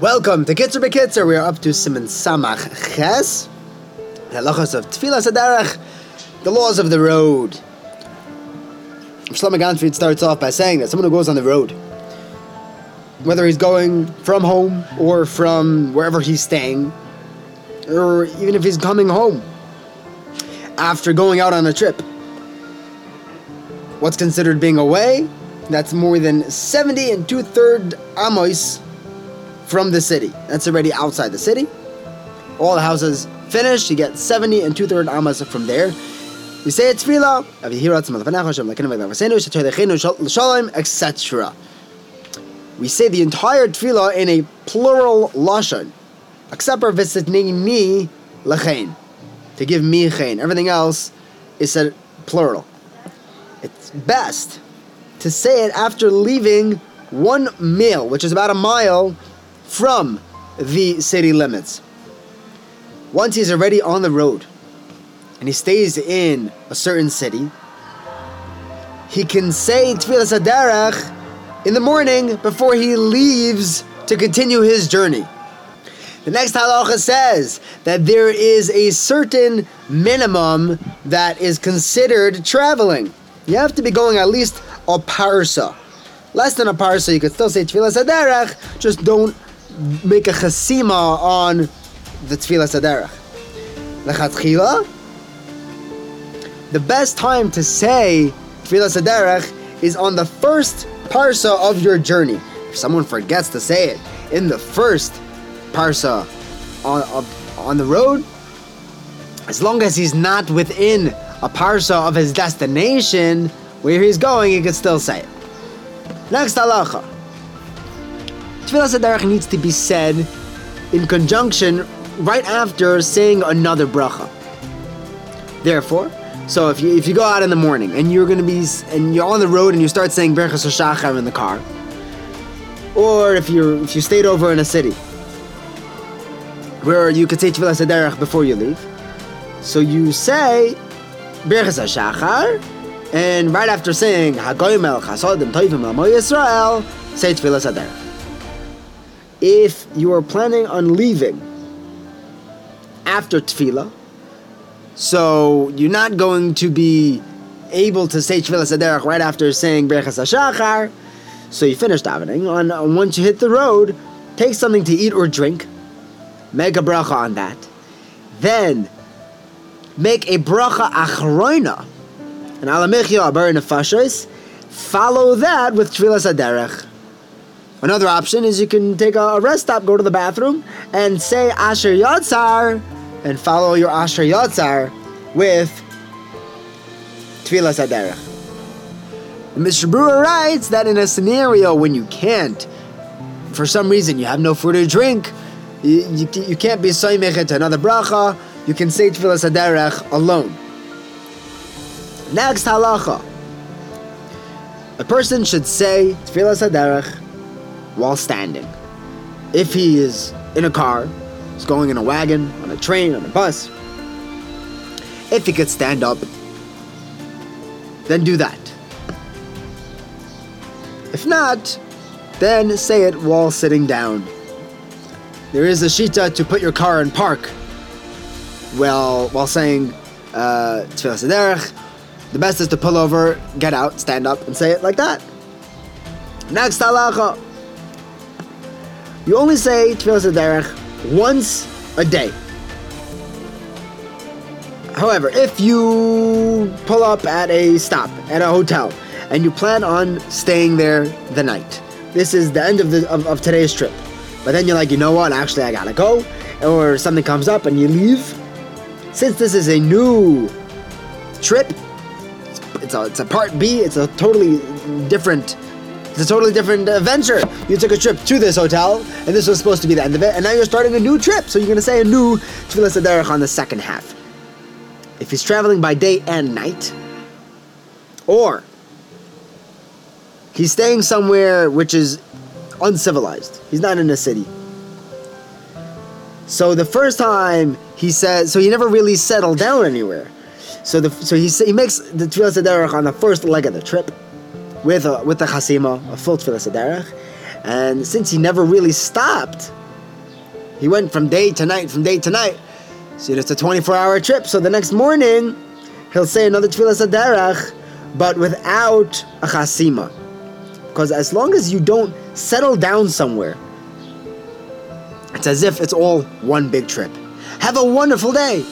Welcome to Kitzer Bekitzer. We are up to Siman Samach Ches, the halachas of Tfilas Adarach, the laws of the road. Shlomo Ganzfried starts off by saying that someone who goes on the road, whether he's going from home or from wherever he's staying, or even if he's coming home after going out on a trip, what's considered being away? That's more than 70 and two third amos from the city. That's already outside the city. All the houses finished. You get 70 and two third amas from there. We say it's tefillah, etc. We say the entire tefillah in a plural lashon, except for visiting me lechein, to give me chein. Everything else is said plural. It's best to say it after leaving one mile, which is about a mile from the city limits. Once he's already on the road and he stays in a certain city, he can say Tfilas Adarach in the morning before he leaves to continue his journey. The next halacha says that there is a certain minimum that is considered traveling. You have to be going at least a parsa. Less than a parsa, you could still say Tfilas Adarach, just don't make a chasima on the Tfilas Adarach. Lechatchila, the best time to say Tfilas Adarach is on the first parsa of your journey. If someone forgets to say it in the first parsa on, on the road, as long as he's not within a parsa of his destination, where he's going, he can still say it. Next halacha. Tfilas Adarach needs to be said in conjunction right after saying another bracha. Therefore, so if you if you go out in the morning and you're going to be and you're on the road and you start saying Berachas Shachar in the car, or if you if you stayed over in a city where you could say Tfilas Adarach before you leave, so you say Berachas Shachar, and right after saying Hagoymel Chasodim Toivim Amo Yisrael, say Tfilas Adarach. If you are planning on leaving after Tefillah, so you're not going to be able to say Tfilas Aderech right after saying Berachas HaShachar. So you finish davening. On once you hit the road, take something to eat or drink. Make a bracha on that. Then make a bracha achroina. And alamichya abar nefashos. Follow that with Tfilas Aderech. Another option is you can take a rest stop, go to the bathroom, and say Asher Yatzar and follow your Asher Yatzar with Tfilas Aderech. Mishnah Berurah writes that in a scenario when you can't, for some reason, you have no food or drink, you, you, you can't be soymechet to another bracha, you can say Tfilas Aderech alone. Next halacha. A person should say Tfilas Aderech while standing. If he is in a car, he's going in a wagon, on a train, on a bus. If he could stand up, then do that. If not, then say it while sitting down. There is a shita to put your car in park well, while saying uh, The best is to pull over, get out, stand up, and say it like that. Next halacha. You only say Tfilas Aderech once a day. However, if you pull up at a stop at a hotel and you plan on staying there the night, this is the end of, the, of, of today's trip. But then you're like, you know what? Actually, I gotta go, or something comes up and you leave. Since this is a new trip, it's a, it's a part B. It's a totally different it's a totally different adventure. You took a trip to this hotel, and this was supposed to be the end of it, and now you're starting a new trip. So you're going to say a new Tfilas Aderech on the second half. If he's traveling by day and night, or he's staying somewhere which is uncivilized, he's not in a city. So the first time he says, so he never really settled down anywhere. So the so he he makes the Tfilas Aderech on the first leg of the trip with a, with the chasima, a full tefillah derech, And since he never really stopped, he went from day to night, from day to night. So it's a 24 hour trip. So the next morning, he'll say another Tfilas Aderech, but without a chasima. Because as long as you don't settle down somewhere, it's as if it's all one big trip. Have a wonderful day.